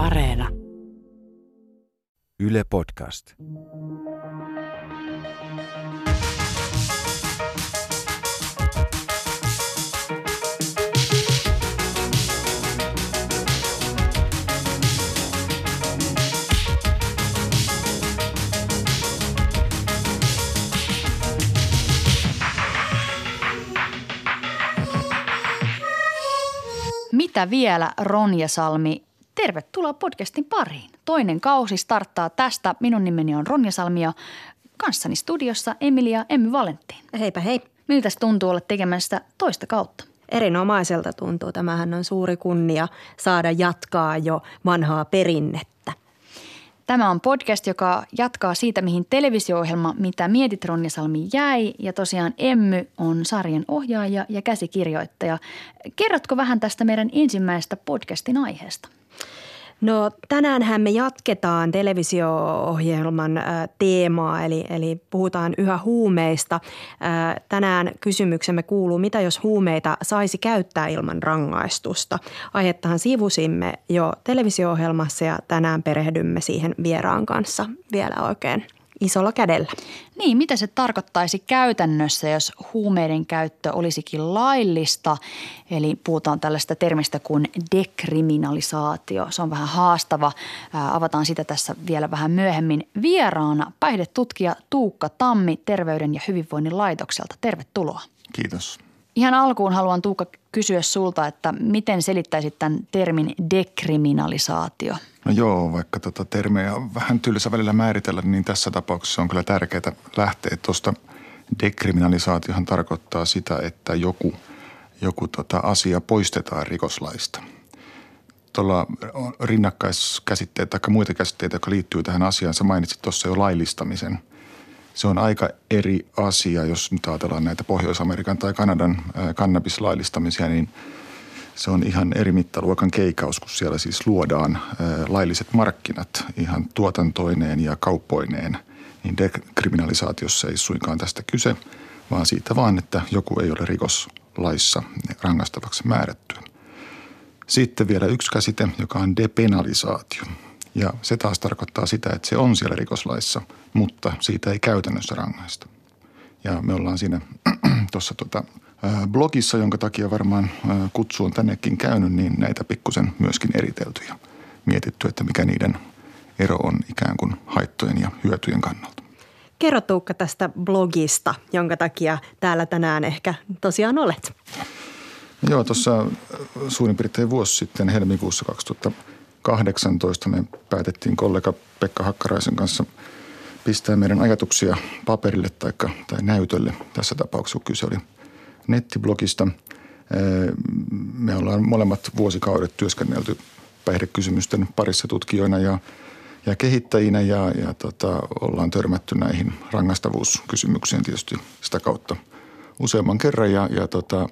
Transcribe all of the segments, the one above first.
Areena. Yle Podcast. Mitä vielä, Ronja Salmi? Tervetuloa podcastin pariin. Toinen kausi starttaa tästä. Minun nimeni on Ronja Salmi ja kanssani studiossa Emilia Emmy Valentin. Heipä hei. Miltä tuntuu olla tekemässä toista kautta? Erinomaiselta tuntuu. Tämähän on suuri kunnia saada jatkaa jo vanhaa perinnettä. Tämä on podcast, joka jatkaa siitä, mihin televisio-ohjelma Mitä mietit Ronja Salmi jäi. Ja tosiaan Emmy on sarjan ohjaaja ja käsikirjoittaja. Kerrotko vähän tästä meidän ensimmäisestä podcastin aiheesta? No tänäänhän me jatketaan televisio-ohjelman ä, teemaa, eli, eli puhutaan yhä huumeista. Ä, tänään kysymyksemme kuuluu, mitä jos huumeita saisi käyttää ilman rangaistusta? Aihettahan sivusimme jo televisio-ohjelmassa ja tänään perehdymme siihen vieraan kanssa vielä oikein – isolla kädellä. Niin, mitä se tarkoittaisi käytännössä, jos huumeiden käyttö olisikin laillista? Eli puhutaan tällaista termistä kuin dekriminalisaatio. Se on vähän haastava. Ää, avataan sitä tässä vielä vähän myöhemmin. Vieraana päihdetutkija Tuukka Tammi Terveyden ja hyvinvoinnin laitokselta. Tervetuloa. Kiitos. Ihan alkuun haluan Tuukka kysyä sulta, että miten selittäisit tämän termin dekriminalisaatio? No joo, vaikka tota termejä on vähän tylsä välillä määritellä, niin tässä tapauksessa on kyllä tärkeää lähteä tuosta. Dekriminalisaatiohan tarkoittaa sitä, että joku, joku tota asia poistetaan rikoslaista. Tuolla rinnakkaiskäsitteet tai muita käsitteitä, jotka liittyy tähän asiaan, sä mainitsit tuossa jo laillistamisen – se on aika eri asia, jos nyt ajatellaan näitä Pohjois-Amerikan tai Kanadan kannabislaillistamisia, niin se on ihan eri mittaluokan keikaus, kun siellä siis luodaan lailliset markkinat ihan tuotantoineen ja kauppoineen. Niin dekriminalisaatiossa ei suinkaan tästä kyse, vaan siitä vaan, että joku ei ole rikoslaissa rangaistavaksi määrättyä. Sitten vielä yksi käsite, joka on depenalisaatio – ja se taas tarkoittaa sitä, että se on siellä rikoslaissa, mutta siitä ei käytännössä rangaista. Ja me ollaan siinä tuossa tota, blogissa, jonka takia varmaan kutsu on tännekin käynyt, niin näitä pikkusen myöskin eritelty ja mietitty, että mikä niiden ero on ikään kuin haittojen ja hyötyjen kannalta. Kerro Tuukka tästä blogista, jonka takia täällä tänään ehkä tosiaan olet. Joo, tuossa suurin piirtein vuosi sitten helmikuussa 2000 18 me päätettiin kollega Pekka Hakkaraisen kanssa pistää meidän ajatuksia paperille tai, tai näytölle. Tässä tapauksessa kyse oli nettiblogista. Me ollaan molemmat vuosikaudet työskennelty päihdekysymysten parissa tutkijoina ja, ja kehittäjinä ja, ja tota, ollaan törmätty näihin rangaistavuuskysymyksiin tietysti sitä kautta useamman kerran ja, ja tota, –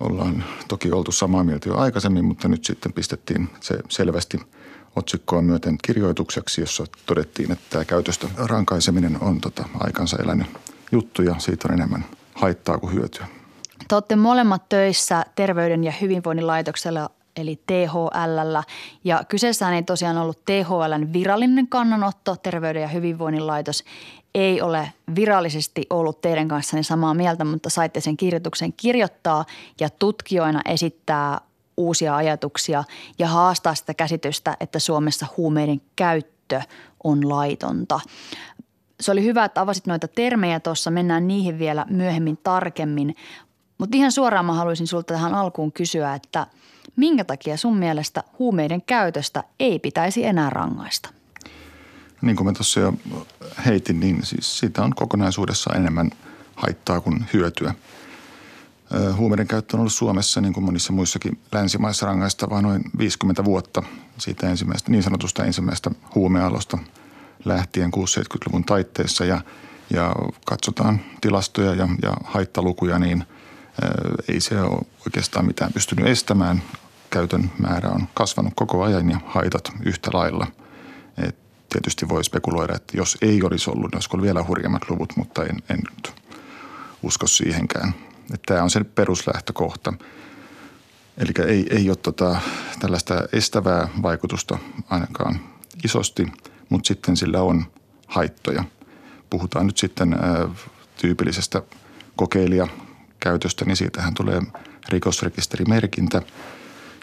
ollaan toki oltu samaa mieltä jo aikaisemmin, mutta nyt sitten pistettiin se selvästi otsikkoa myöten kirjoitukseksi, jossa todettiin, että tämä käytöstä rankaiseminen on tota aikansa elänyt juttu ja siitä on enemmän haittaa kuin hyötyä. Te olette molemmat töissä Terveyden ja hyvinvoinnin laitoksella eli THL. Ja kyseessä ei tosiaan ollut THLn virallinen kannanotto. Terveyden ja hyvinvoinnin laitos ei ole virallisesti ollut teidän kanssanne samaa mieltä, mutta saitte sen kirjoituksen kirjoittaa ja tutkijoina esittää uusia ajatuksia ja haastaa sitä käsitystä, että Suomessa huumeiden käyttö on laitonta. Se oli hyvä, että avasit noita termejä tuossa, mennään niihin vielä myöhemmin tarkemmin. Mutta ihan suoraan mä haluaisin sulta tähän alkuun kysyä, että minkä takia sun mielestä huumeiden käytöstä ei pitäisi enää rangaista? Niin kuin mä tuossa jo heitin, niin siis siitä on kokonaisuudessa enemmän haittaa kuin hyötyä. Huumeiden käyttö on ollut Suomessa, niin kuin monissa muissakin länsimaissa rangaistavaa noin 50 vuotta siitä ensimmäistä, niin sanotusta ensimmäistä huumealosta lähtien 60-70-luvun taitteessa ja, ja katsotaan tilastoja ja, ja haittalukuja, niin ei se ole oikeastaan mitään pystynyt estämään. Käytön määrä on kasvanut koko ajan ja haitat yhtä lailla – tietysti voi spekuloida, että jos ei olisi ollut, niin olisiko ollut vielä hurjemmat luvut, mutta en, en nyt usko siihenkään. Että tämä on se peruslähtökohta. Eli ei, ei ole tota, tällaista estävää vaikutusta ainakaan isosti, mutta sitten sillä on haittoja. Puhutaan nyt sitten tyypillisestä kokeilijakäytöstä, niin siitähän tulee rikosrekisterimerkintä,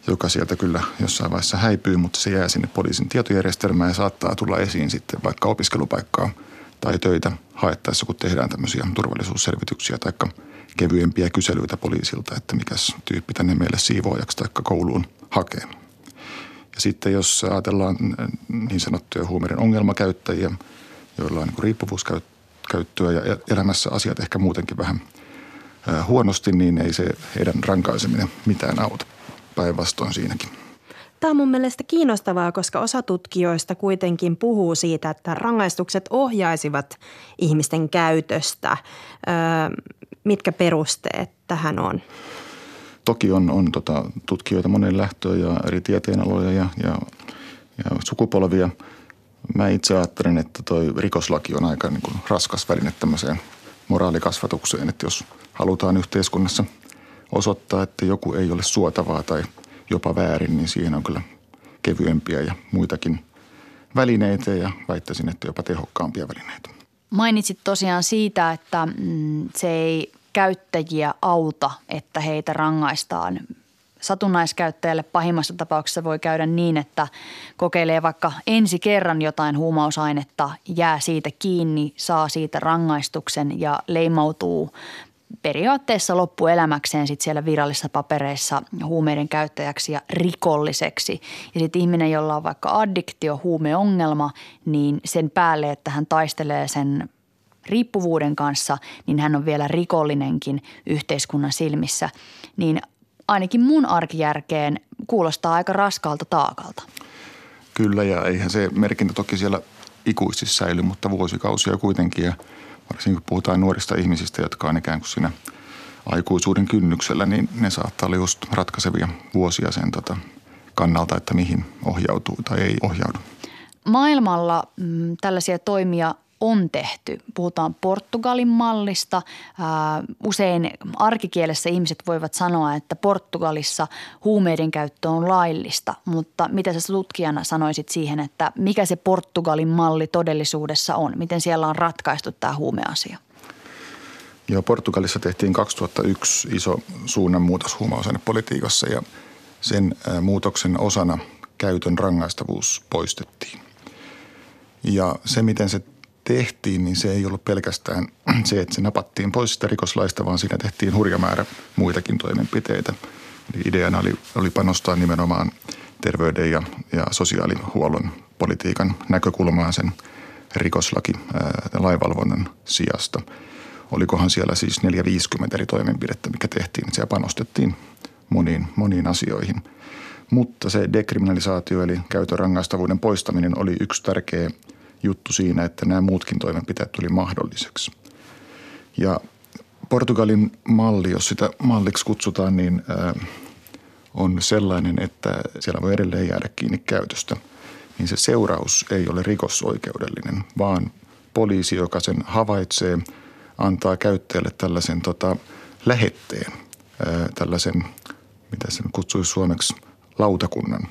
joka sieltä kyllä jossain vaiheessa häipyy, mutta se jää sinne poliisin tietojärjestelmään ja saattaa tulla esiin sitten vaikka opiskelupaikkaa tai töitä haettaessa, kun tehdään tämmöisiä turvallisuusselvityksiä tai kevyempiä kyselyitä poliisilta, että mikäs tyyppi tänne meille siivoojaksi tai kouluun hakee. Ja sitten jos ajatellaan niin sanottuja huumeiden ongelmakäyttäjiä, joilla on niin riippuvuuskäyttöä ja elämässä asiat ehkä muutenkin vähän huonosti, niin ei se heidän rankaiseminen mitään auta. Päinvastoin siinäkin. Tämä on mun mielestä kiinnostavaa, koska osa tutkijoista kuitenkin puhuu siitä, että rangaistukset ohjaisivat ihmisten käytöstä. mitkä perusteet tähän on? Toki on, on tota, tutkijoita monen lähtöön ja eri tieteenaloja ja, ja, ja sukupolvia. Mä itse ajattelen, että toi rikoslaki on aika niin kuin raskas väline tämmöiseen moraalikasvatukseen, että jos halutaan yhteiskunnassa osoittaa, että joku ei ole suotavaa tai jopa väärin, niin siihen on kyllä kevyempiä ja muitakin välineitä ja väittäisin, että jopa tehokkaampia välineitä. Mainitsit tosiaan siitä, että mm, se ei käyttäjiä auta, että heitä rangaistaan. Satunnaiskäyttäjälle pahimmassa tapauksessa voi käydä niin, että kokeilee vaikka ensi kerran jotain huumausainetta, jää siitä kiinni, saa siitä rangaistuksen ja leimautuu periaatteessa loppuelämäkseen sit siellä virallisissa papereissa huumeiden käyttäjäksi ja rikolliseksi. Ja sitten ihminen, jolla on vaikka addiktio, huumeongelma, niin sen päälle, että hän taistelee sen riippuvuuden kanssa, niin hän on vielä rikollinenkin yhteiskunnan silmissä. Niin ainakin mun arkijärkeen kuulostaa aika raskaalta taakalta. Kyllä ja eihän se merkintä toki siellä ikuisesti säily, mutta vuosikausia kuitenkin ja varsinkin kun puhutaan nuorista ihmisistä, jotka on ikään kuin siinä aikuisuuden kynnyksellä, niin ne saattaa olla just ratkaisevia vuosia sen tota kannalta, että mihin ohjautuu tai ei ohjaudu. Maailmalla mm, tällaisia toimia on tehty. Puhutaan Portugalin mallista. Usein arkikielessä ihmiset voivat sanoa, että Portugalissa huumeiden käyttö on laillista, mutta mitä sä tutkijana sanoisit siihen, että mikä se Portugalin malli todellisuudessa on? Miten siellä on ratkaistu tämä huumeasia? Joo, Portugalissa tehtiin 2001 iso suunnanmuutos huumausainepolitiikassa ja sen muutoksen osana käytön rangaistavuus poistettiin. Ja se, miten se tehtiin, niin se ei ollut pelkästään se, että se napattiin pois sitä rikoslaista, vaan siinä tehtiin hurja määrä muitakin toimenpiteitä. Eli ideana oli, oli panostaa nimenomaan terveyden ja, ja sosiaalihuollon politiikan näkökulmaan sen rikoslaki ää, lainvalvonnan sijasta. Olikohan siellä siis 450 eri toimenpidettä, mikä tehtiin. Siellä panostettiin moniin, moniin asioihin. Mutta se dekriminalisaatio eli käytön rangaistavuuden poistaminen oli yksi tärkeä – juttu siinä, että nämä muutkin toimenpiteet tuli mahdolliseksi. Ja Portugalin malli, jos sitä malliksi kutsutaan, niin on sellainen, että siellä voi edelleen jäädä kiinni käytöstä. Niin se seuraus ei ole rikosoikeudellinen, vaan poliisi, joka sen havaitsee, antaa käyttäjälle tällaisen tota, lähetteen, tällaisen, mitä sen kutsuisi suomeksi, lautakunnan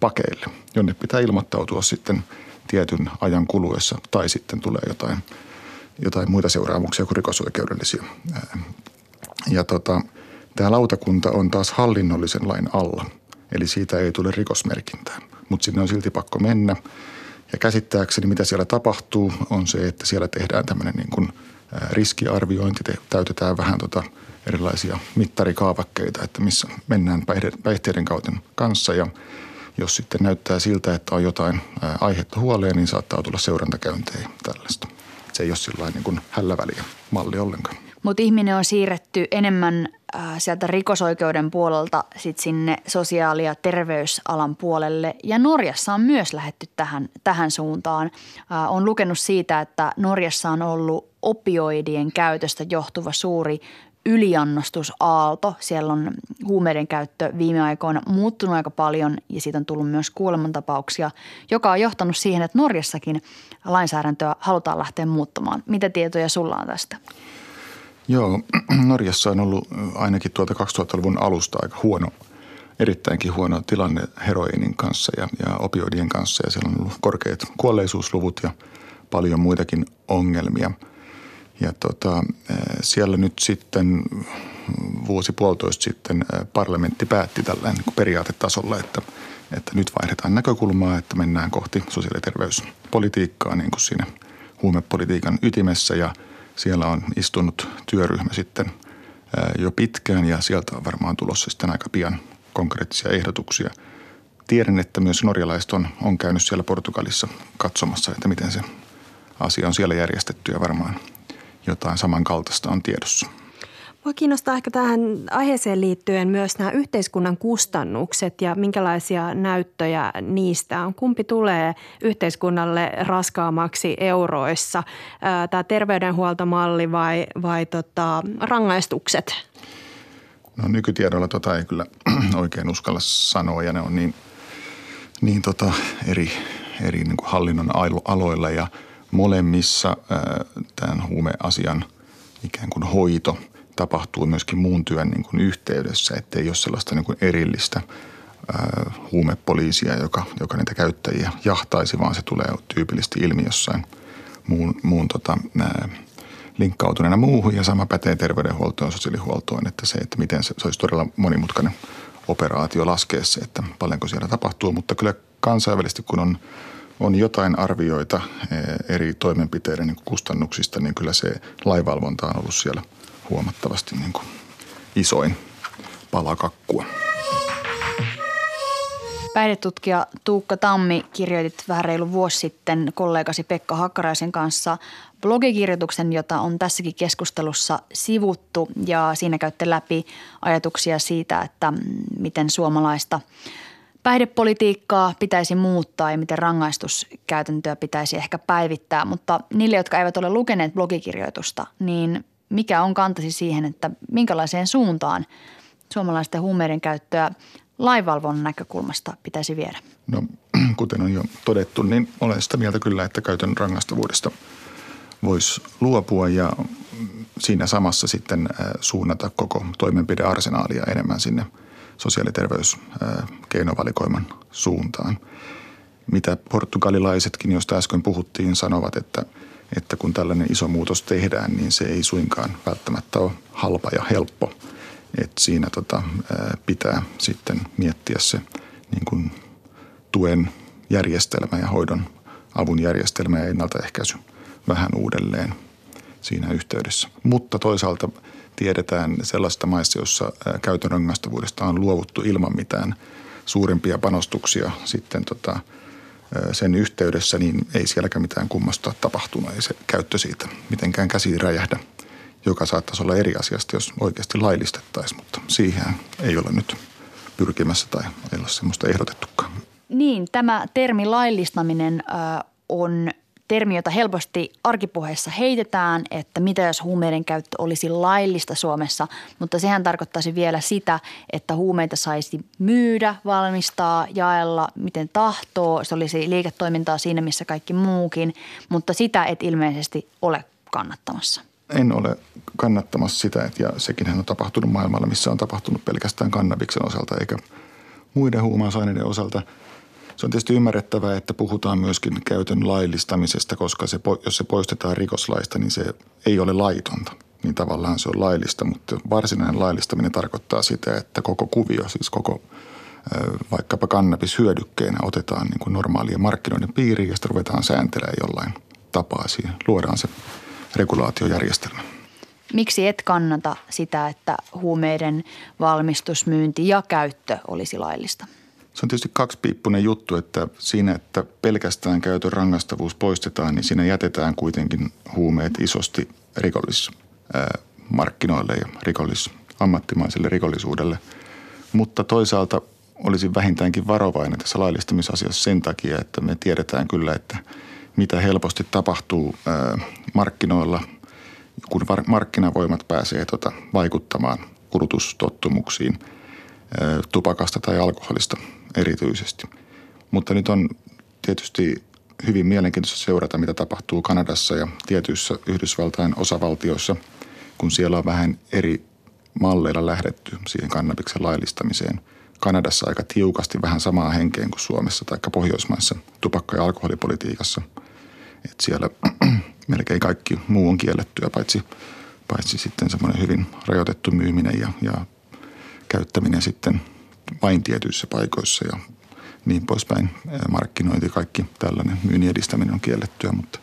pakeille, jonne pitää ilmoittautua sitten – tietyn ajan kuluessa tai sitten tulee jotain, jotain muita seuraamuksia kuin rikosoikeudellisia. Ja tota, tämä lautakunta on taas hallinnollisen lain alla, eli siitä ei tule rikosmerkintää, mutta sinne on silti pakko mennä. Ja käsittääkseni mitä siellä tapahtuu on se, että siellä tehdään tämmöinen niin kuin riskiarviointi, täytetään vähän tota erilaisia mittarikaavakkeita, että missä mennään päihteiden kautta kanssa ja – jos sitten näyttää siltä, että on jotain aihetta huoleen, niin saattaa tulla seurantakäyntejä tällaista. Se ei ole sillä niin kuin hälläväliä malli ollenkaan. Mutta ihminen on siirretty enemmän sieltä rikosoikeuden puolelta sit sinne sosiaali- ja terveysalan puolelle. Ja Norjassa on myös lähetty tähän, tähän suuntaan. on lukenut siitä, että Norjassa on ollut opioidien käytöstä johtuva suuri yliannostusaalto. Siellä on huumeiden käyttö viime aikoina muuttunut aika paljon ja siitä on tullut myös kuolemantapauksia, joka on johtanut siihen, että Norjassakin lainsäädäntöä halutaan lähteä muuttamaan. Mitä tietoja sulla on tästä? Joo, Norjassa on ollut ainakin tuolta 2000-luvun alusta aika huono erittäinkin huono tilanne heroinin kanssa ja, ja opioidien kanssa ja siellä on ollut korkeat kuolleisuusluvut ja paljon muitakin ongelmia. Ja tota, siellä nyt sitten vuosi puolitoista sitten parlamentti päätti tällä niin periaatetasolla, että, että nyt vaihdetaan näkökulmaa, että mennään kohti sosiaali- ja terveyspolitiikkaa niin kuin siinä huumepolitiikan ytimessä ja siellä on istunut työryhmä sitten jo pitkään ja sieltä on varmaan tulossa sitten aika pian konkreettisia ehdotuksia. Tiedän, että myös norjalaiset on, on käynyt siellä Portugalissa katsomassa, että miten se asia on siellä järjestetty ja varmaan jotain samankaltaista on tiedossa. Mua kiinnostaa ehkä tähän aiheeseen liittyen myös nämä yhteiskunnan kustannukset ja minkälaisia näyttöjä niistä on. Kumpi tulee yhteiskunnalle raskaammaksi euroissa, tämä terveydenhuoltomalli vai, vai tota, rangaistukset? No nykytiedolla tota ei kyllä oikein uskalla sanoa ja ne on niin, niin tota eri, eri niin kuin hallinnon aloilla ja molemmissa tämän huumeasian ikään kuin hoito – tapahtuu myöskin muun työn niin kuin yhteydessä, ettei ole sellaista niin kuin erillistä ää, huumepoliisia, joka, joka niitä käyttäjiä jahtaisi, vaan se tulee tyypillisesti ilmi jossain muun, muun tota, ää, linkkautuneena muuhun. Ja sama pätee terveydenhuoltoon ja sosiaalihuoltoon, että se, että miten se, se olisi todella monimutkainen operaatio laskea se, että paljonko siellä tapahtuu, mutta kyllä kansainvälisesti kun on, on jotain arvioita eri toimenpiteiden niin kustannuksista, niin kyllä se laivalvonta on ollut siellä – huomattavasti niin kuin isoin pala kakkua. Päihdetutkija Tuukka Tammi kirjoitit vähän reilu vuosi sitten kollegasi Pekka Hakkaraisen kanssa blogikirjoituksen, jota on tässäkin keskustelussa sivuttu ja siinä käytte läpi ajatuksia siitä, että miten suomalaista päihdepolitiikkaa pitäisi muuttaa ja miten rangaistuskäytäntöä pitäisi ehkä päivittää. Mutta niille, jotka eivät ole lukeneet blogikirjoitusta, niin mikä on kantasi siihen, että minkälaiseen suuntaan suomalaisten huumeiden käyttöä lainvalvonnan näkökulmasta pitäisi viedä? No kuten on jo todettu, niin olen sitä mieltä kyllä, että käytön rangaistavuudesta voisi luopua ja siinä samassa sitten suunnata koko toimenpidearsenaalia enemmän sinne sosiaali- ja terveyskeinovalikoiman suuntaan. Mitä portugalilaisetkin, joista äsken puhuttiin, sanovat, että – että kun tällainen iso muutos tehdään, niin se ei suinkaan välttämättä ole halpa ja helppo. Että siinä tota, pitää sitten miettiä se niin kuin tuen järjestelmä ja hoidon avun järjestelmä ja ennaltaehkäisy vähän uudelleen siinä yhteydessä. Mutta toisaalta tiedetään sellaista maissa, jossa käytön rangaistavuudesta on luovuttu ilman mitään suurimpia panostuksia sitten tota, – sen yhteydessä, niin ei sielläkään mitään kummasta tapahtunut. Ei se käyttö siitä mitenkään käsiin räjähdä, joka saattaisi olla eri asiasta, jos oikeasti laillistettaisiin, mutta siihen ei ole nyt pyrkimässä tai ei ole semmoista ehdotettukaan. Niin, tämä termi laillistaminen on termi, jota helposti arkipuheessa heitetään, että mitä jos huumeiden käyttö olisi laillista Suomessa, mutta sehän tarkoittaisi vielä sitä, että huumeita saisi myydä, valmistaa, jaella, miten tahtoo. Se olisi liiketoimintaa siinä, missä kaikki muukin, mutta sitä et ilmeisesti ole kannattamassa. En ole kannattamassa sitä, että ja sekin on tapahtunut maailmalla, missä on tapahtunut pelkästään kannabiksen osalta eikä muiden huumausaineiden osalta – se on tietysti ymmärrettävää, että puhutaan myöskin käytön laillistamisesta, koska se, jos se poistetaan rikoslaista, niin se ei ole laitonta. Niin tavallaan se on laillista, mutta varsinainen laillistaminen tarkoittaa sitä, että koko kuvio, siis koko vaikkapa kannabis hyödykkeenä otetaan niin kuin normaalien markkinoiden piiriin ja sitten ruvetaan sääntelemään jollain tapaa siihen. Luodaan se regulaatiojärjestelmä. Miksi et kannata sitä, että huumeiden valmistus, myynti ja käyttö olisi laillista? Se on tietysti kaksipiippunen juttu, että siinä, että pelkästään käytön rangaistavuus poistetaan, niin siinä jätetään kuitenkin huumeet isosti rikollismarkkinoille ja rikollis, ammattimaiselle rikollisuudelle. Mutta toisaalta olisin vähintäänkin varovainen tässä laillistamisasiassa sen takia, että me tiedetään kyllä, että mitä helposti tapahtuu markkinoilla, kun markkinavoimat pääsee tota vaikuttamaan kulutustottumuksiin tupakasta tai alkoholista – erityisesti. Mutta nyt on tietysti hyvin mielenkiintoista seurata, mitä tapahtuu Kanadassa ja tietyissä Yhdysvaltain osavaltioissa, kun siellä on vähän eri malleilla lähdetty siihen kannabiksen laillistamiseen. Kanadassa aika tiukasti vähän samaa henkeen kuin Suomessa tai Pohjoismaissa tupakka- ja alkoholipolitiikassa. Et siellä melkein kaikki muu on kiellettyä, paitsi, paitsi sitten semmoinen hyvin rajoitettu myyminen ja, ja käyttäminen sitten vain tietyissä paikoissa ja niin poispäin. Markkinointi, kaikki tällainen myynnin edistäminen on kiellettyä, mutta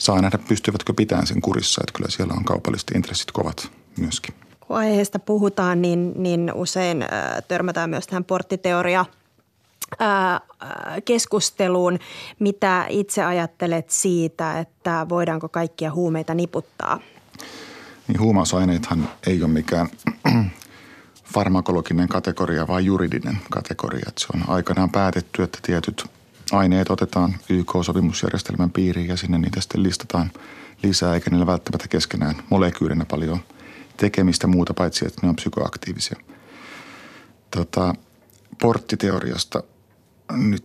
saa nähdä, pystyvätkö pitämään sen kurissa, että kyllä siellä on kaupalliset intressit kovat myöskin. Kun aiheesta puhutaan, niin, niin usein äh, törmätään myös tähän porttiteoria keskusteluun. Mitä itse ajattelet siitä, että voidaanko kaikkia huumeita niputtaa? Niin huumausaineethan ei ole mikään farmakologinen kategoria, vaan juridinen kategoria. Että se on aikanaan päätetty, että tietyt aineet otetaan YK-sopimusjärjestelmän piiriin ja sinne niitä sitten listataan lisää, eikä niillä välttämättä keskenään molekyylinä paljon tekemistä muuta, paitsi että ne on psykoaktiivisia. Tota, porttiteoriasta nyt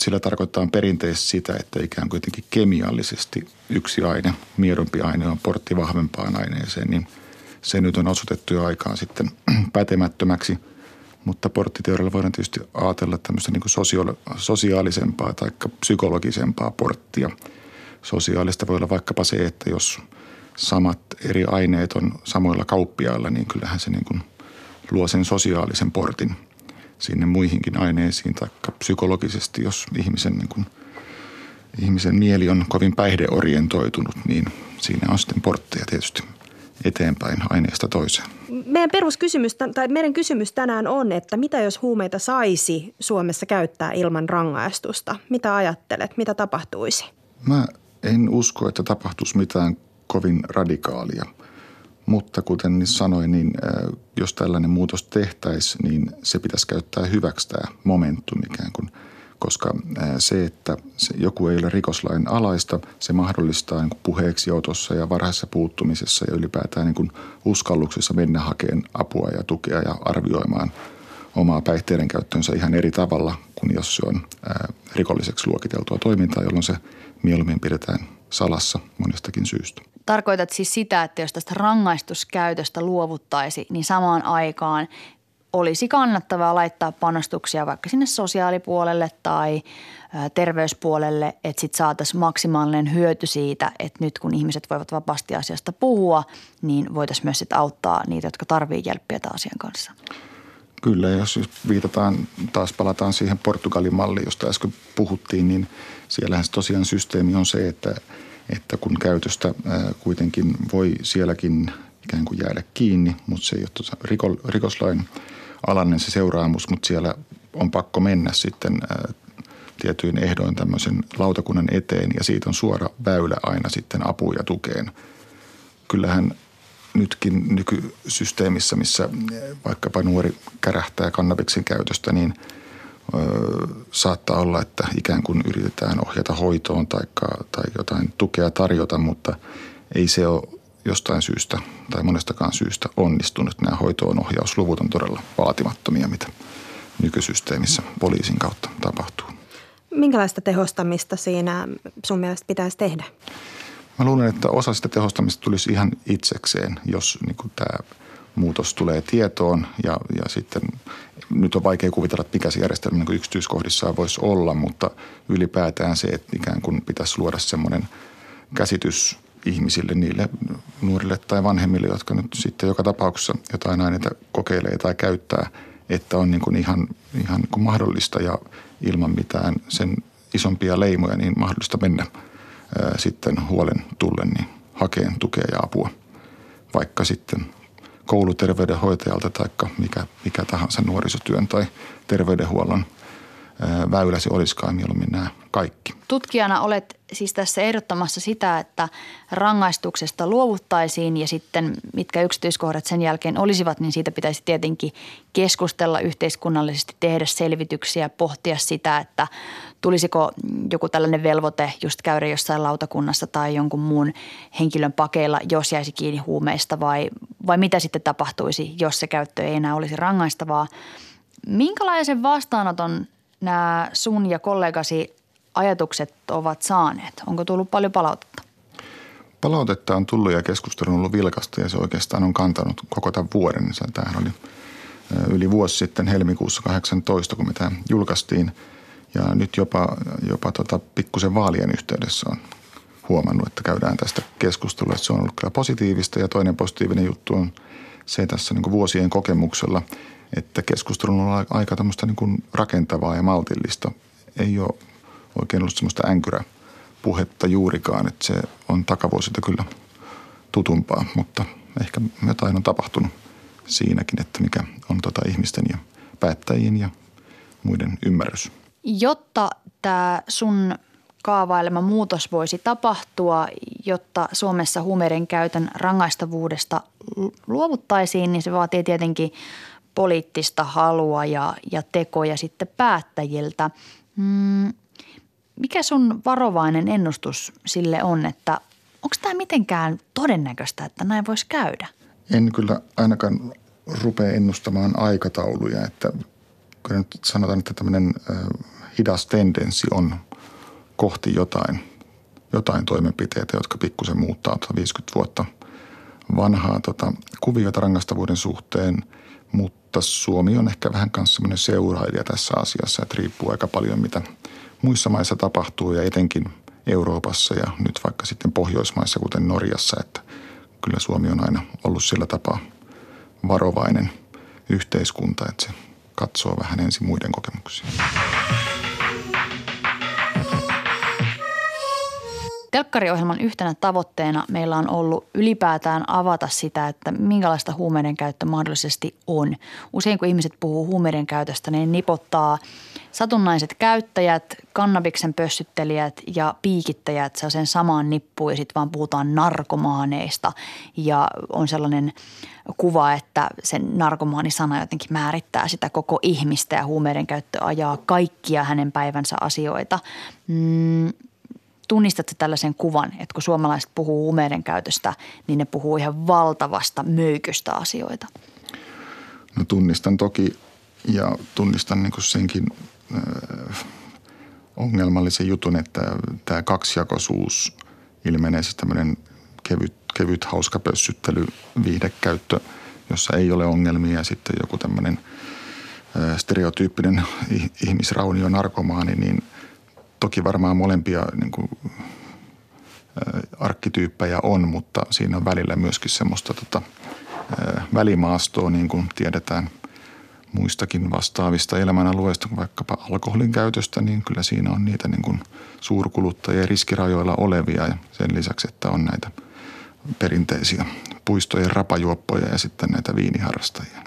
sillä tarkoittaa perinteisesti sitä, että ikään kuin kemiallisesti yksi aine, miedompi aine on portti vahvempaan aineeseen, niin se nyt on osoitettu jo aikaan sitten pätemättömäksi – mutta porttiteorialla voidaan tietysti ajatella tämmöistä niin sosio- sosiaalisempaa tai psykologisempaa porttia. Sosiaalista voi olla vaikkapa se, että jos samat eri aineet on samoilla kauppiailla, niin kyllähän se niin kuin luo sen sosiaalisen portin sinne muihinkin aineisiin. Tai psykologisesti, jos ihmisen, niin kuin, ihmisen mieli on kovin päihdeorientoitunut, niin siinä on sitten portteja tietysti eteenpäin aineesta toiseen. Meidän peruskysymys, tai meidän kysymys tänään on, että mitä jos huumeita saisi Suomessa käyttää ilman rangaistusta? Mitä ajattelet? Mitä tapahtuisi? Mä en usko, että tapahtuisi mitään kovin radikaalia. Mutta kuten sanoin, niin jos tällainen muutos tehtäisiin, niin se pitäisi käyttää hyväksi tämä momentum ikään kuin – koska se, että joku ei ole rikoslain alaista, se mahdollistaa niin puheeksi otossa ja varhaisessa puuttumisessa ja ylipäätään niin kuin uskalluksessa mennä hakemaan apua ja tukea ja arvioimaan omaa päihteiden käyttöönsä ihan eri tavalla kuin jos se on rikolliseksi luokiteltua toimintaa, jolloin se mieluummin pidetään salassa monestakin syystä. Tarkoitat siis sitä, että jos tästä rangaistuskäytöstä luovuttaisi, niin samaan aikaan olisi kannattavaa laittaa panostuksia vaikka sinne sosiaalipuolelle tai terveyspuolelle, että sitten saataisiin maksimaalinen hyöty siitä, että nyt kun ihmiset voivat vapaasti asiasta puhua, niin voitaisiin myös sitten auttaa niitä, jotka tarvitsevat jälppiä asian kanssa. Kyllä, jos viitataan, taas palataan siihen Portugalin malliin, josta äsken puhuttiin, niin siellähän se tosiaan systeemi on se, että, että kun käytöstä kuitenkin voi sielläkin ikään kuin jäädä kiinni, mutta se ei ole rikoslain alainen se seuraamus, mutta siellä on pakko mennä sitten tietyin ehdoin tämmöisen lautakunnan eteen ja siitä on suora väylä aina sitten apuun ja tukeen. Kyllähän nytkin nykysysteemissä, missä vaikkapa nuori kärähtää kannabiksen käytöstä, niin ö, saattaa olla, että ikään kuin yritetään ohjata hoitoon tai, tai jotain tukea tarjota, mutta ei se ole jostain syystä tai monestakaan syystä onnistunut. Nämä hoitoon ohjausluvut on todella vaatimattomia, mitä nykysysteemissä poliisin kautta tapahtuu. Minkälaista tehostamista siinä sun mielestä pitäisi tehdä? Mä luulen, että osa sitä tehostamista tulisi ihan itsekseen, jos niin kuin tämä muutos tulee tietoon ja, ja sitten nyt on vaikea kuvitella, että mikä se järjestelmä niin yksityiskohdissaan voisi olla, mutta ylipäätään se, että ikään kuin pitäisi luoda semmoinen käsitys ihmisille, niille nuorille tai vanhemmille, jotka nyt sitten joka tapauksessa jotain aineita kokeilee tai käyttää, että on niin kuin ihan, ihan niin kuin mahdollista ja ilman mitään sen isompia leimoja, niin mahdollista mennä ää, sitten huolen tullen niin hakeen tukea ja apua, vaikka sitten kouluterveydenhoitajalta tai mikä, mikä tahansa nuorisotyön tai terveydenhuollon väylä se olisikaan mieluummin nämä kaikki. Tutkijana olet siis tässä ehdottamassa sitä, että rangaistuksesta luovuttaisiin ja sitten mitkä yksityiskohdat sen jälkeen olisivat, niin siitä pitäisi tietenkin keskustella yhteiskunnallisesti, tehdä selvityksiä, pohtia sitä, että tulisiko joku tällainen velvoite just käydä jossain lautakunnassa tai jonkun muun henkilön pakeilla, jos jäisi kiinni huumeista vai, vai mitä sitten tapahtuisi, jos se käyttö ei enää olisi rangaistavaa. Minkälaisen vastaanoton nämä sun ja kollegasi ajatukset ovat saaneet? Onko tullut paljon palautetta? Palautetta on tullut ja keskustelu on ollut vilkasta ja se oikeastaan on kantanut koko tämän vuoden. Tämähän oli yli vuosi sitten helmikuussa 18, kun me tämä julkaistiin. Ja nyt jopa, jopa tota, pikkusen vaalien yhteydessä on huomannut, että käydään tästä keskustelua. Se on ollut kyllä positiivista ja toinen positiivinen juttu on se tässä niin vuosien kokemuksella, että keskustelu on aika tämmöistä niin kuin rakentavaa ja maltillista. Ei ole oikein ollut semmoista änkyräpuhetta juurikaan, että se on takavuosilta kyllä tutumpaa, mutta ehkä jotain on tapahtunut siinäkin, että mikä on tota ihmisten ja päättäjien ja muiden ymmärrys. Jotta tämä sun kaavailema muutos voisi tapahtua, jotta Suomessa huumeiden käytön rangaistavuudesta luovuttaisiin, niin se vaatii tietenkin poliittista halua ja, ja tekoja sitten päättäjiltä. Mm, mikä sun varovainen ennustus sille on, että onko tämä mitenkään todennäköistä, että näin voisi käydä? En kyllä ainakaan rupea ennustamaan aikatauluja, että kyllä nyt sanotaan, että tämmöinen hidas tendenssi on – kohti jotain, jotain toimenpiteitä, jotka pikkusen muuttaa 50 vuotta vanhaa tota, kuviota rangaistavuuden suhteen, mutta Suomi on ehkä vähän kanssa semmoinen seurailija tässä asiassa, että riippuu aika paljon mitä muissa maissa tapahtuu ja etenkin Euroopassa ja nyt vaikka sitten Pohjoismaissa, kuten Norjassa, että kyllä Suomi on aina ollut sillä tapaa varovainen yhteiskunta, että se katsoo vähän ensin muiden kokemuksia. Telkkariohjelman yhtenä tavoitteena meillä on ollut ylipäätään avata sitä, että minkälaista huumeiden käyttö mahdollisesti on. Usein kun ihmiset puhuu huumeiden käytöstä, niin nipottaa satunnaiset käyttäjät, kannabiksen pössyttelijät ja piikittäjät sen samaan nippuun ja sitten vaan puhutaan narkomaaneista. Ja on sellainen kuva, että sen narkomaanisana jotenkin määrittää sitä koko ihmistä ja huumeiden käyttö ajaa kaikkia hänen päivänsä asioita. Mm, Tunnistatko tällaisen kuvan, että kun suomalaiset puhuu huumeiden käytöstä, niin ne puhuu ihan valtavasta möyköstä asioita? No tunnistan toki ja tunnistan niin senkin äh, ongelmallisen jutun, että tämä kaksijakoisuus ilmenee siis tämmöinen kevyt, kevyt hauska pössyttely, viihdekäyttö, jossa ei ole ongelmia ja sitten joku tämmöinen äh, stereotyyppinen ihmisraunio narkomaani, niin – Toki varmaan molempia niin kuin, arkkityyppejä on, mutta siinä on välillä myöskin semmoista tota, välimaastoa, niin kuin tiedetään muistakin vastaavista elämänalueista, vaikkapa alkoholin käytöstä, niin kyllä siinä on niitä niin kuin suurkuluttajia riskirajoilla olevia ja sen lisäksi, että on näitä perinteisiä puistojen rapajuoppoja ja sitten näitä viiniharrastajia.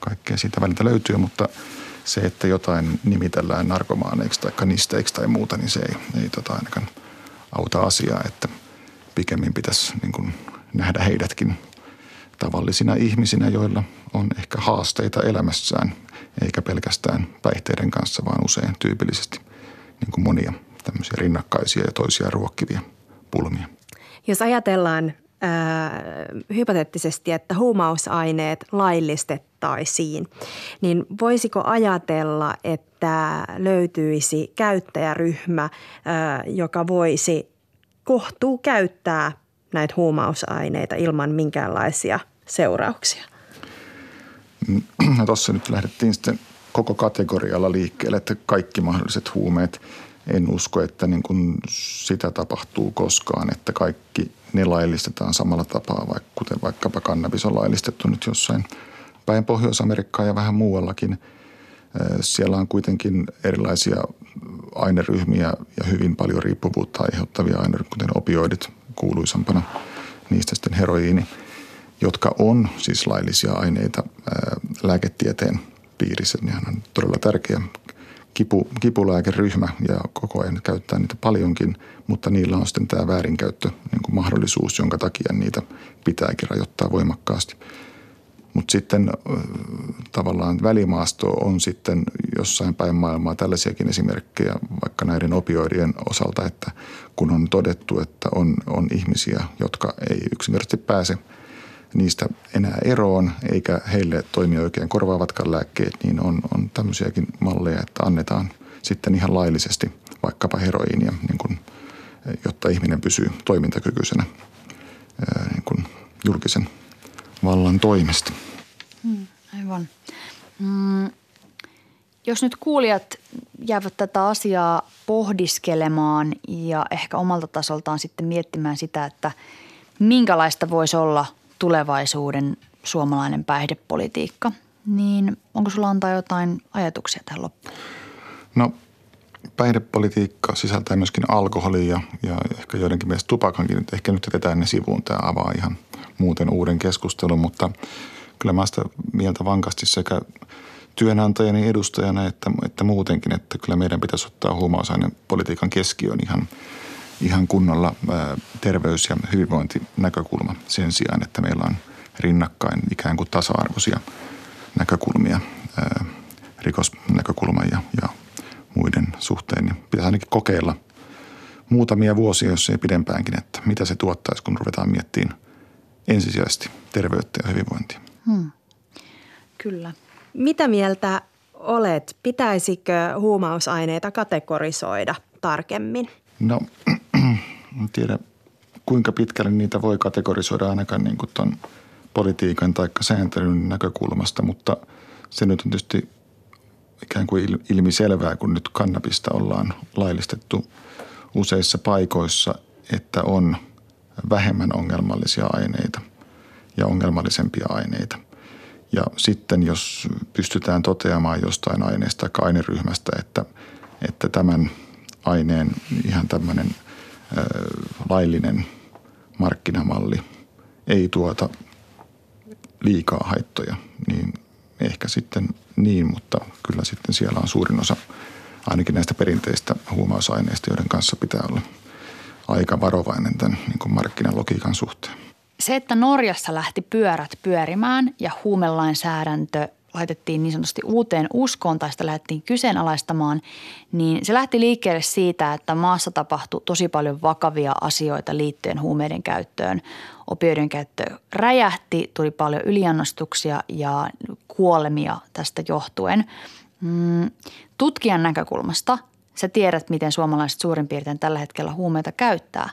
Kaikkea siitä väliltä löytyy, mutta – se, että jotain nimitellään narkomaaneiksi tai kanisteiksi tai muuta, niin se ei, ei tota ainakaan auta asiaa, että pikemmin pitäisi niin kuin nähdä heidätkin tavallisina ihmisinä, joilla on ehkä haasteita elämässään, eikä pelkästään päihteiden kanssa, vaan usein tyypillisesti niin kuin monia tämmöisiä rinnakkaisia ja toisia ruokkivia pulmia. Jos ajatellaan hypoteettisesti, että huumausaineet laillistettaisiin, niin voisiko ajatella, että löytyisi käyttäjäryhmä, joka voisi kohtuu käyttää näitä huumausaineita ilman minkäänlaisia seurauksia? No tuossa nyt lähdettiin sitten koko kategorialla liikkeelle, että kaikki mahdolliset huumeet. En usko, että niin kuin sitä tapahtuu koskaan, että kaikki ne laillistetaan samalla tapaa, vaikka, kuten vaikkapa kannabis on laillistettu nyt jossain päin Pohjois-Amerikkaa ja vähän muuallakin. Siellä on kuitenkin erilaisia aineryhmiä ja hyvin paljon riippuvuutta aiheuttavia aineryhmiä, kuten opioidit kuuluisampana, niistä sitten heroiini, jotka on siis laillisia aineita lääketieteen piirissä. Nehän on todella tärkeä kipu, kipulääkeryhmä ja koko ajan käyttää niitä paljonkin, mutta niillä on sitten tämä väärinkäyttö niin kuin mahdollisuus, jonka takia niitä pitääkin rajoittaa voimakkaasti. Mutta sitten tavallaan välimaasto on sitten jossain päin maailmaa tällaisiakin esimerkkejä vaikka näiden opioidien osalta, että kun on todettu, että on, on ihmisiä, jotka ei yksinkertaisesti pääse – niistä enää eroon, eikä heille toimi oikein korvaavatkaan lääkkeet, niin on, on tämmöisiäkin malleja, että annetaan sitten ihan laillisesti vaikkapa heroiinia, niin kuin, jotta ihminen pysyy toimintakykyisenä niin kuin julkisen vallan toimesta. Hmm, aivan. Mm, jos nyt kuulijat jäävät tätä asiaa pohdiskelemaan ja ehkä omalta tasoltaan sitten miettimään sitä, että minkälaista voisi olla tulevaisuuden suomalainen päihdepolitiikka, niin onko sulla antaa jotain ajatuksia tähän loppuun? No päihdepolitiikka sisältää myöskin alkoholia ja ehkä joidenkin mielestä tupakankin. Ehkä nyt jätetään ne sivuun. Tämä avaa ihan muuten uuden keskustelun, mutta kyllä mä sitä mieltä vankasti sekä työnantajani edustajana että, että muutenkin, että kyllä meidän pitäisi ottaa huumausaineen politiikan keskiöön ihan, ihan kunnolla terveys- ja hyvinvointinäkökulma sen sijaan, että meillä on rinnakkain ikään kuin tasa-arvoisia näkökulmia, rikosnäkökulman ja, ja muiden suhteen, niin pitäisi ainakin kokeilla muutamia vuosia, jos ei pidempäänkin, että mitä se tuottaisi, kun ruvetaan miettimään ensisijaisesti terveyttä ja hyvinvointia. Hmm. Kyllä. Mitä mieltä olet? Pitäisikö huumausaineita kategorisoida tarkemmin? No, en tiedä kuinka pitkälle niitä voi kategorisoida ainakaan niin kuin ton politiikan tai sääntelyn näkökulmasta, mutta se nyt on tietysti ikään kuin ilmiselvää, kun nyt kannabista ollaan laillistettu useissa paikoissa, että on vähemmän ongelmallisia aineita ja ongelmallisempia aineita. Ja sitten jos pystytään toteamaan jostain aineesta tai aineryhmästä, että, että tämän aineen ihan tämmöinen laillinen markkinamalli ei tuota liikaa haittoja, niin ehkä sitten niin, mutta kyllä sitten siellä on suurin osa ainakin näistä perinteistä huumausaineista, joiden kanssa pitää olla aika varovainen tämän niin kuin markkinalogiikan suhteen. Se, että Norjassa lähti pyörät pyörimään ja huumelainsäädäntö laitettiin niin sanotusti uuteen uskoon tai sitä lähdettiin kyseenalaistamaan, niin se lähti liikkeelle siitä, että maassa tapahtui tosi paljon vakavia asioita liittyen huumeiden käyttöön. Opioiden käyttö räjähti, tuli paljon yliannostuksia ja kuolemia tästä johtuen. Mm, tutkijan näkökulmasta sä tiedät, miten suomalaiset suurin piirtein tällä hetkellä huumeita käyttää.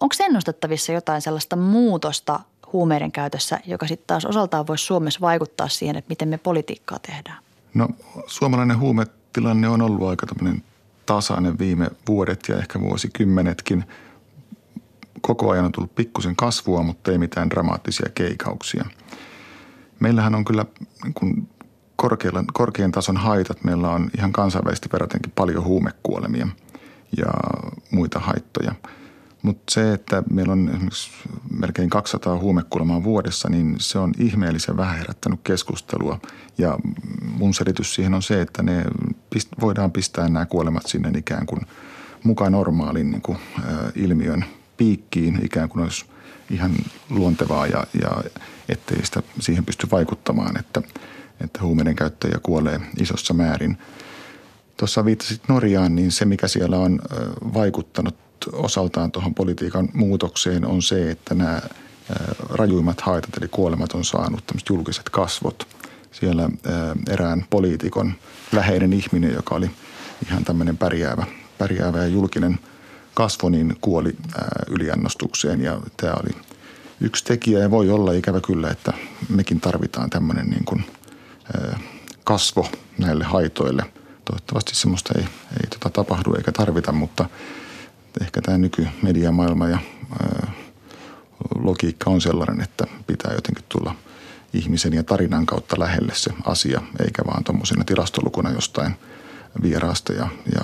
Onko ennustettavissa jotain sellaista muutosta huumeiden käytössä, joka sitten taas osaltaan voisi Suomessa vaikuttaa siihen, että miten me politiikkaa tehdään? No suomalainen huumetilanne on ollut aika tasainen viime vuodet ja ehkä vuosikymmenetkin. Koko ajan on tullut pikkusen kasvua, mutta ei mitään dramaattisia keikauksia. Meillähän on kyllä niin kuin korkean tason haitat. Meillä on ihan kansainvälisesti verratenkin paljon huumekuolemia ja muita haittoja – mutta se, että meillä on esimerkiksi melkein 200 huumekuolemaa vuodessa, niin se on ihmeellisen vähän herättänyt keskustelua. Ja mun selitys siihen on se, että ne pist- voidaan pistää nämä kuolemat sinne ikään kuin mukaan normaalin niin kuin, ä, ilmiön piikkiin, ikään kuin olisi ihan luontevaa ja, ja ettei sitä siihen pysty vaikuttamaan, että, että huumeiden käyttäjä kuolee isossa määrin. Tuossa viittasit Norjaan, niin se mikä siellä on vaikuttanut – osaltaan tuohon politiikan muutokseen on se, että nämä rajuimmat haitat eli kuolemat on saanut tämmöiset julkiset kasvot. Siellä erään poliitikon läheinen ihminen, joka oli ihan tämmöinen pärjäävä, pärjäävä ja julkinen kasvo, niin kuoli yliannostukseen ja tämä oli yksi tekijä ja voi olla ikävä kyllä, että mekin tarvitaan tämmöinen niin kuin kasvo näille haitoille. Toivottavasti semmoista ei, ei tota tapahdu eikä tarvita, mutta – ehkä tämä nykymediamaailma ja ää, logiikka on sellainen, että pitää jotenkin tulla ihmisen ja tarinan kautta lähelle se asia, eikä vaan tuommoisena tilastolukuna jostain vieraasta ja, ja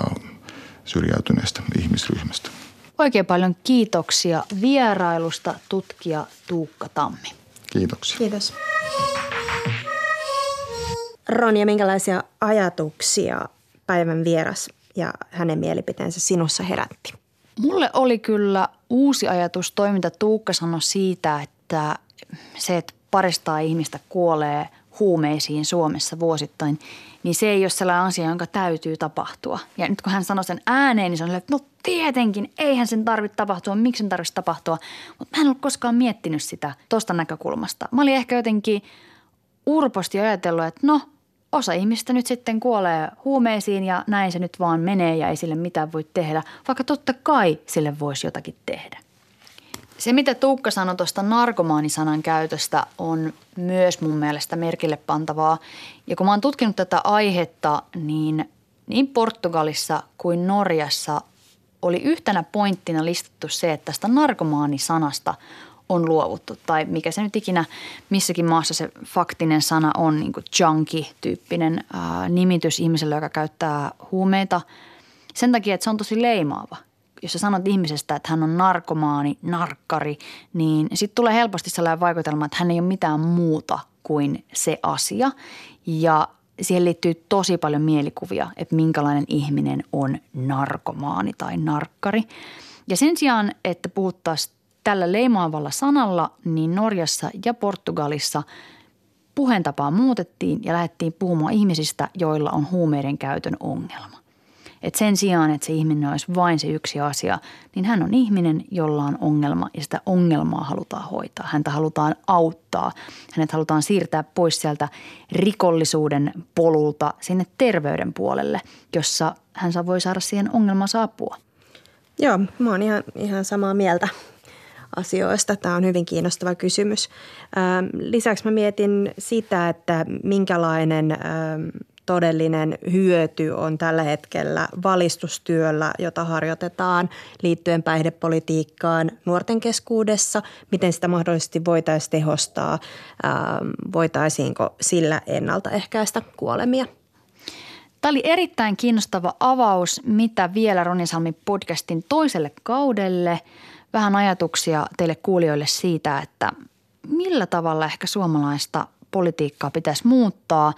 syrjäytyneestä ihmisryhmästä. Oikein paljon kiitoksia vierailusta tutkija Tuukka Tammi. Kiitoksia. Kiitos. Ronja, minkälaisia ajatuksia päivän vieras ja hänen mielipiteensä sinussa herätti? Mulle oli kyllä uusi ajatus toiminta Tuukka sanoi siitä, että se, että parista ihmistä kuolee huumeisiin Suomessa vuosittain, niin se ei ole sellainen asia, jonka täytyy tapahtua. Ja nyt kun hän sanoi sen ääneen, niin se on että no tietenkin, eihän sen tarvitse tapahtua, miksi sen tarvitsisi tapahtua. Mutta mä en ollut koskaan miettinyt sitä tuosta näkökulmasta. Mä olin ehkä jotenkin urposti ajatellut, että no – osa ihmistä nyt sitten kuolee huumeisiin ja näin se nyt vaan menee ja ei sille mitään voi tehdä, vaikka totta kai sille voisi jotakin tehdä. Se, mitä Tuukka sanoi tuosta narkomaanisanan käytöstä, on myös mun mielestä merkille pantavaa. Ja kun mä oon tutkinut tätä aihetta, niin niin Portugalissa kuin Norjassa oli yhtenä pointtina listattu se, että tästä narkomaanisanasta on luovuttu. Tai mikä se nyt ikinä missäkin maassa se faktinen sana on, niin kuin junkie-tyyppinen ää, nimitys ihmiselle, joka käyttää huumeita. Sen takia, että se on tosi leimaava jos sä sanot ihmisestä, että hän on narkomaani, narkkari, niin sitten tulee helposti sellainen vaikutelma, että hän ei ole mitään muuta kuin se asia. Ja siihen liittyy tosi paljon mielikuvia, että minkälainen ihminen on narkomaani tai narkkari. Ja sen sijaan, että puhuttaisiin tällä leimaavalla sanalla, niin Norjassa ja Portugalissa puheentapaa muutettiin ja lähdettiin puhumaan ihmisistä, joilla on huumeiden käytön ongelma. Et sen sijaan, että se ihminen olisi vain se yksi asia, niin hän on ihminen, jolla on ongelma ja sitä ongelmaa halutaan hoitaa. Häntä halutaan auttaa. Hänet halutaan siirtää pois sieltä rikollisuuden polulta sinne terveyden puolelle, jossa hän voi saada siihen ongelmansa apua. Joo, mä oon ihan, ihan samaa mieltä asioista. Tämä on hyvin kiinnostava kysymys. Lisäksi mä mietin sitä, että minkälainen todellinen hyöty on tällä hetkellä valistustyöllä, jota harjoitetaan liittyen päihdepolitiikkaan nuorten keskuudessa. Miten sitä mahdollisesti voitaisiin tehostaa? Voitaisiinko sillä ennaltaehkäistä kuolemia? Tämä oli erittäin kiinnostava avaus, mitä vielä Ronisalmi podcastin toiselle kaudelle. Vähän ajatuksia teille kuulijoille siitä, että millä tavalla ehkä suomalaista politiikkaa pitäisi muuttaa.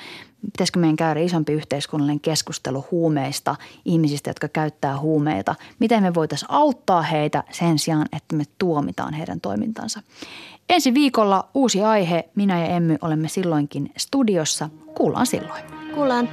Pitäisikö meidän käydä isompi yhteiskunnallinen keskustelu huumeista, ihmisistä, jotka käyttää huumeita. Miten me voitaisiin auttaa heitä sen sijaan, että me tuomitaan heidän toimintansa. Ensi viikolla uusi aihe. Minä ja Emmy olemme silloinkin studiossa. Kuullaan silloin. Kuullaan.